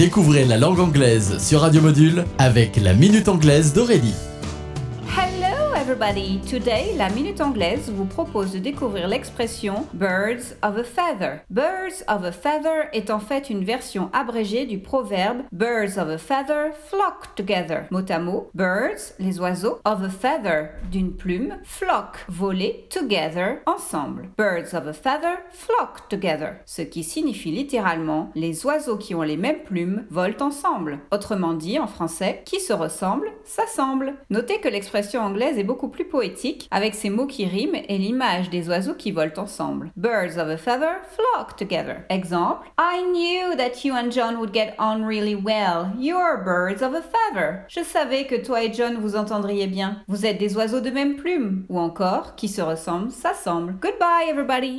Découvrez la langue anglaise sur Radio Module avec la Minute Anglaise d'Aurélie. Everybody! Today, la Minute Anglaise vous propose de découvrir l'expression Birds of a Feather. Birds of a Feather est en fait une version abrégée du proverbe Birds of a Feather flock together. Mot à mot, birds, les oiseaux, of a feather, d'une plume, flock, voler, together, ensemble. Birds of a feather flock together. Ce qui signifie littéralement les oiseaux qui ont les mêmes plumes volent ensemble. Autrement dit, en français, qui se ressemblent, s'assemblent. Notez que l'expression anglaise est beaucoup plus poétique, avec ses mots qui riment et l'image des oiseaux qui volent ensemble. Birds of a feather flock together. Exemple, I knew that you and John would get on really well. You're birds of a feather. Je savais que toi et John vous entendriez bien. Vous êtes des oiseaux de même plume. Ou encore, qui se ressemblent, s'assemblent. Goodbye everybody.